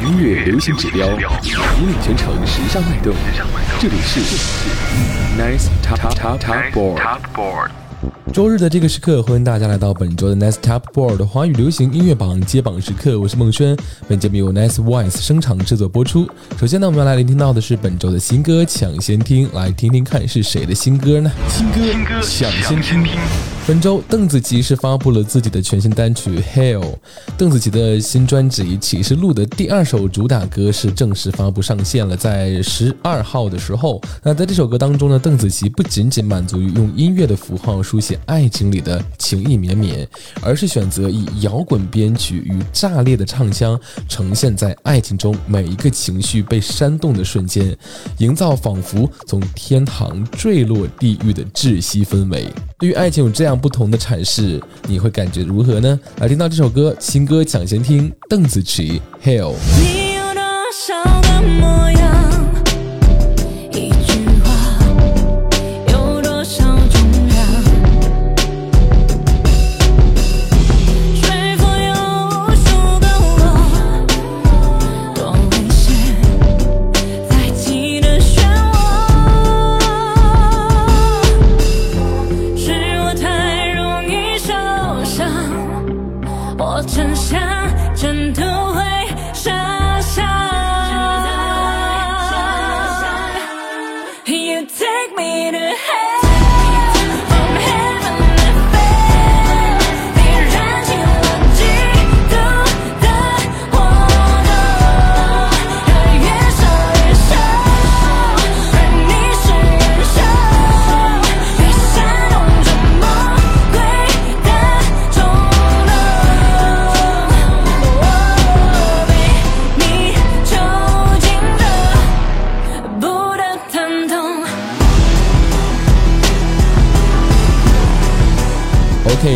音乐流行指标，引领全城时尚脉动。这里是 Nice Top Top Top Board。周日的这个时刻，欢迎大家来到本周的 Nice Top Board 华语流行音乐榜揭榜时刻。我是孟轩，本节目由 Nice Voice 声场制作播出。首先呢，我们要来聆听到的是本周的新歌抢先听，来听听看是谁的新歌呢？新歌抢先听。本周，邓紫棋是发布了自己的全新单曲《Hell》。邓紫棋的新专辑《启示录》的第二首主打歌是正式发布上线了，在十二号的时候。那在这首歌当中呢，邓紫棋不仅仅满足于用音乐的符号书写爱情里的情意绵绵，而是选择以摇滚编曲与炸裂的唱腔，呈现在爱情中每一个情绪被煽动的瞬间，营造仿佛从天堂坠落地狱的窒息氛围。对于爱情有这样。不同的阐释，你会感觉如何呢？来听到这首歌，新歌抢先听，邓紫棋《Hell》。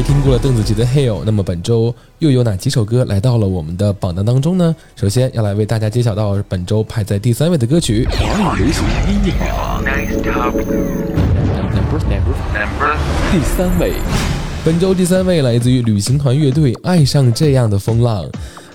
听过了邓紫棋的《Hell》，那么本周又有哪几首歌来到了我们的榜单当中呢？首先要来为大家揭晓到本周排在第三位的歌曲。华语流行音乐榜第三位，本周第三位来自于旅行团乐队《爱上这样的风浪》。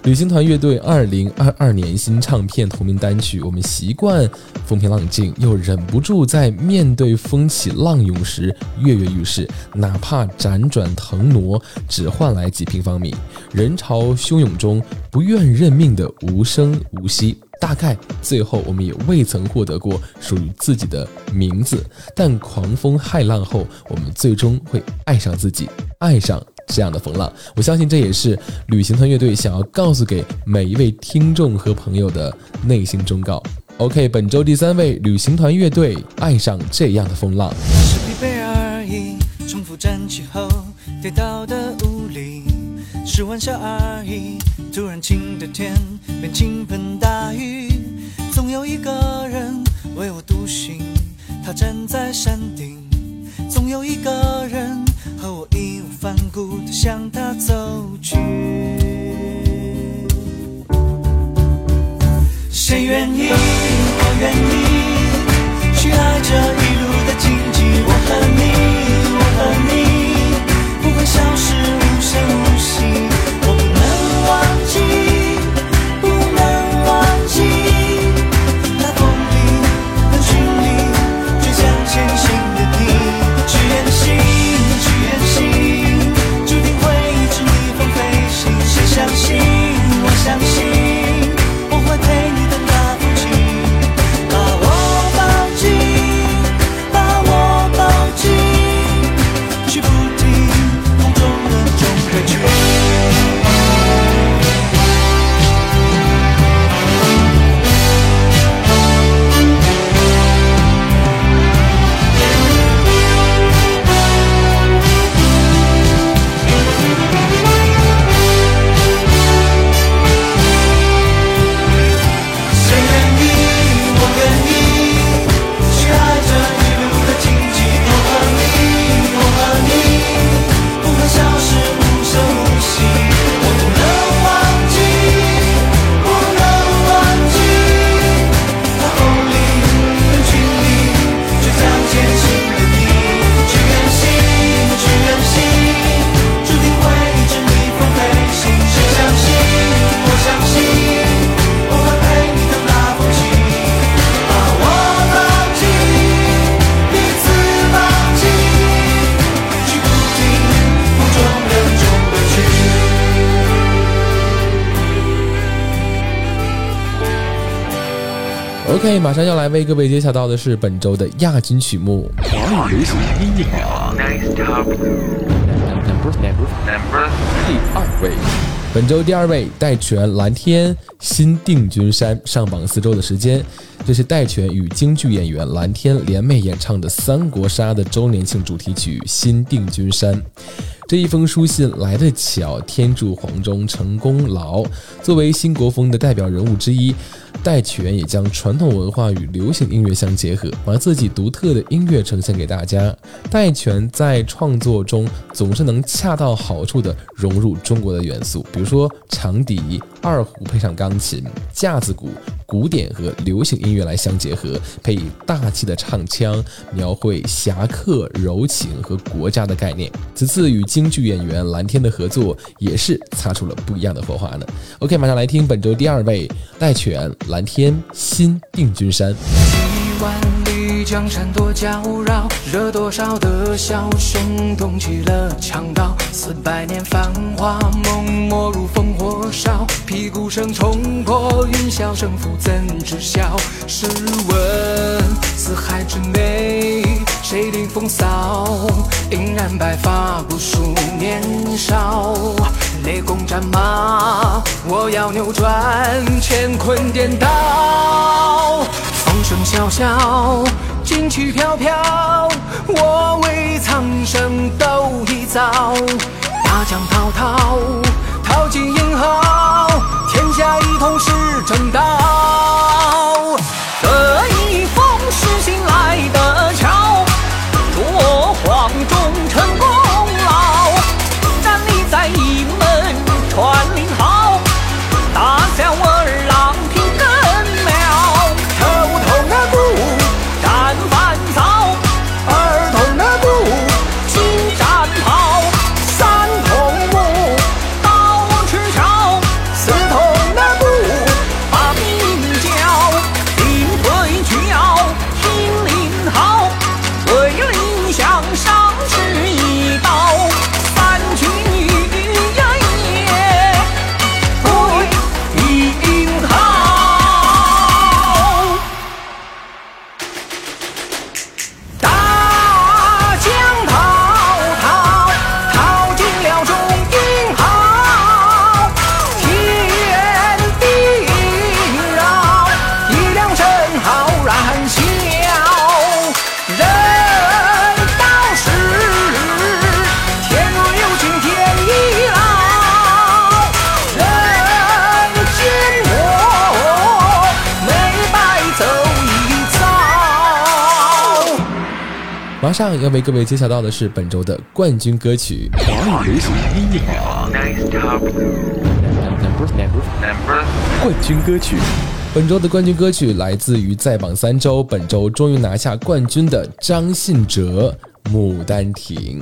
旅行团乐队二零二二年新唱片同名单曲，我们习惯风平浪静，又忍不住在面对风起浪涌时跃跃欲试，哪怕辗转腾挪，只换来几平方米。人潮汹涌中，不愿认命的无声无息。大概最后我们也未曾获得过属于自己的名字，但狂风骇浪后，我们最终会爱上自己，爱上。这样的风浪，我相信这也是旅行团乐队想要告诉给每一位听众和朋友的内心忠告。OK，本周第三位旅行团乐队，爱上这样的风浪。是疲惫而已，重复站起后跌倒的无力，是玩笑而已。突然晴的天变倾盆大雨，总有一个人为我独行，他站在山 OK，马上要来为各位揭晓到的是本周的亚军曲目。华语流行音乐榜第二位，本周第二位，戴荃《蓝天》新定军山上榜四周的时间，这是戴荃与京剧演员蓝天联袂演唱的《三国杀》的周年庆主题曲《新定军山》。这一封书信来得巧，天助黄忠成功劳。作为新国风的代表人物之一。戴荃也将传统文化与流行音乐相结合，把自己独特的音乐呈现给大家。戴荃在创作中总是能恰到好处地融入中国的元素，比如说长笛、二胡配上钢琴、架子鼓，古典和流行音乐来相结合，配以大气的唱腔，描绘侠客柔情和国家的概念。此次与京剧演员蓝天的合作也是擦出了不一样的火花呢。OK，马上来听本周第二位带犬。蓝天新定军山。江山多娇娆，惹多少的枭雄动起了强盗。四百年繁华梦没如烽火烧，皮鼓声冲破云霄，胜负怎知晓？试问四海之内，谁领风骚？隐然白发不输年少。雷公战马，我要扭转乾坤颠倒。风声萧萧，旌旗飘飘，我为苍生斗一遭。大江滔滔，淘尽英豪，天下一统是正道。上要为各位揭晓到的是本周的冠军歌曲。华语流行音乐榜冠军歌曲，本周的冠军歌曲来自于在榜三周，本周终于拿下冠军的张信哲《牡丹亭》。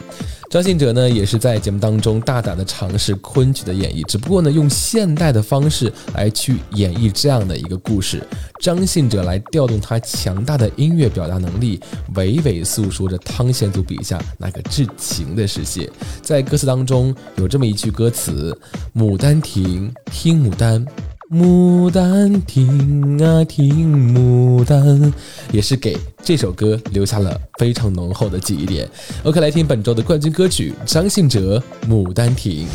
张信哲呢，也是在节目当中大胆的尝试昆曲的演绎，只不过呢，用现代的方式来去演绎这样的一个故事。张信哲来调动他强大的音乐表达能力，娓娓诉说着汤显祖笔下那个至情的世界。在歌词当中有这么一句歌词：“牡丹亭，听牡丹。”牡丹亭啊，听牡丹，也是给这首歌留下了非常浓厚的记忆点。OK，来听本周的冠军歌曲，张信哲《牡丹亭》。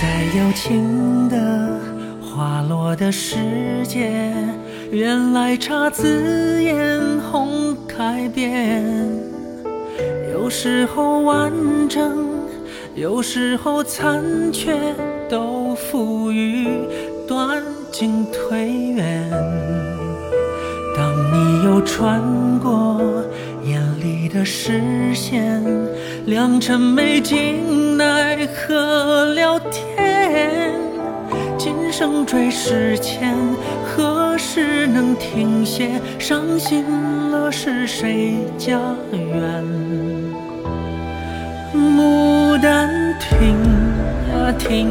在有情的花落的时节，原来姹紫嫣红开遍。有时候完整，有时候残缺，都付于断。尽颓垣。当你又穿过眼里的视线，良辰美景奈何了天？今生追时间，何时能停歇？伤心了是谁家园？牡丹亭啊，亭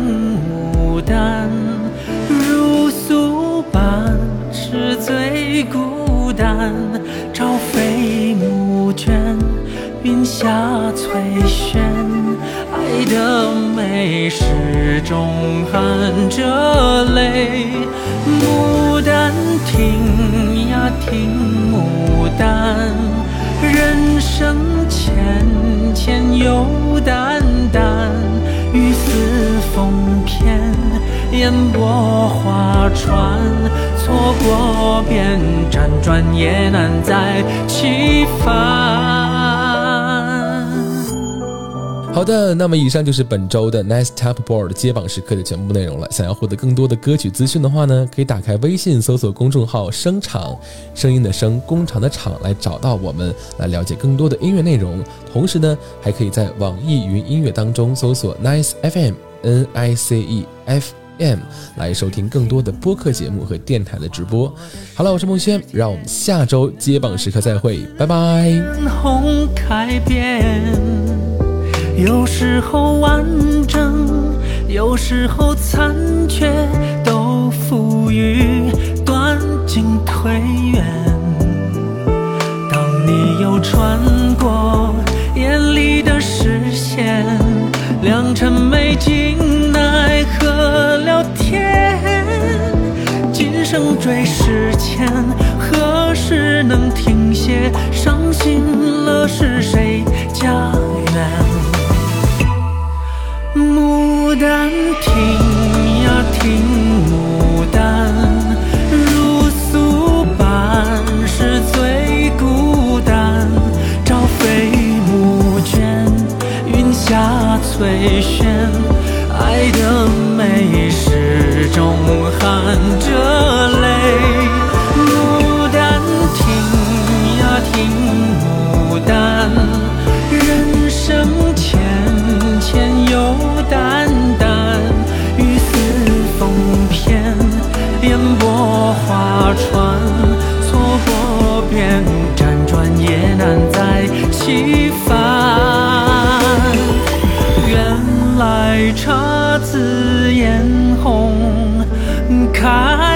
牡丹。下翠轩，爱的美始终含着泪。牡丹亭呀。听牡丹，人生浅浅又淡淡，雨丝风偏，烟波划船，错过便辗转也难再起帆。好的，那么以上就是本周的 Nice Top Board 接榜时刻的全部内容了。想要获得更多的歌曲资讯的话呢，可以打开微信搜索公众号“声场”，声音的声，工厂的厂，来找到我们，来了解更多的音乐内容。同时呢，还可以在网易云音乐当中搜索 Nice FM N I C E F M 来收听更多的播客节目和电台的直播。好了，我是孟轩，让我们下周接榜时刻再会，拜拜。红开遍。有时候完整，有时候残缺，都赋予断尽颓垣。当你又穿过眼里的视线，良辰美景奈何了天？今生追时间，何时能停歇？伤来姹紫嫣红开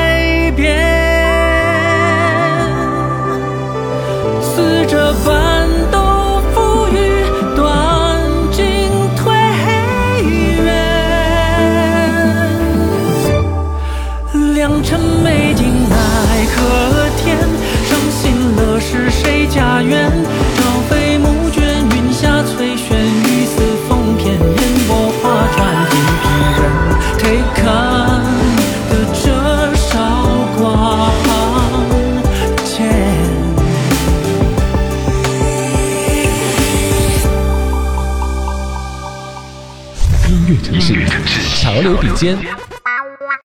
间，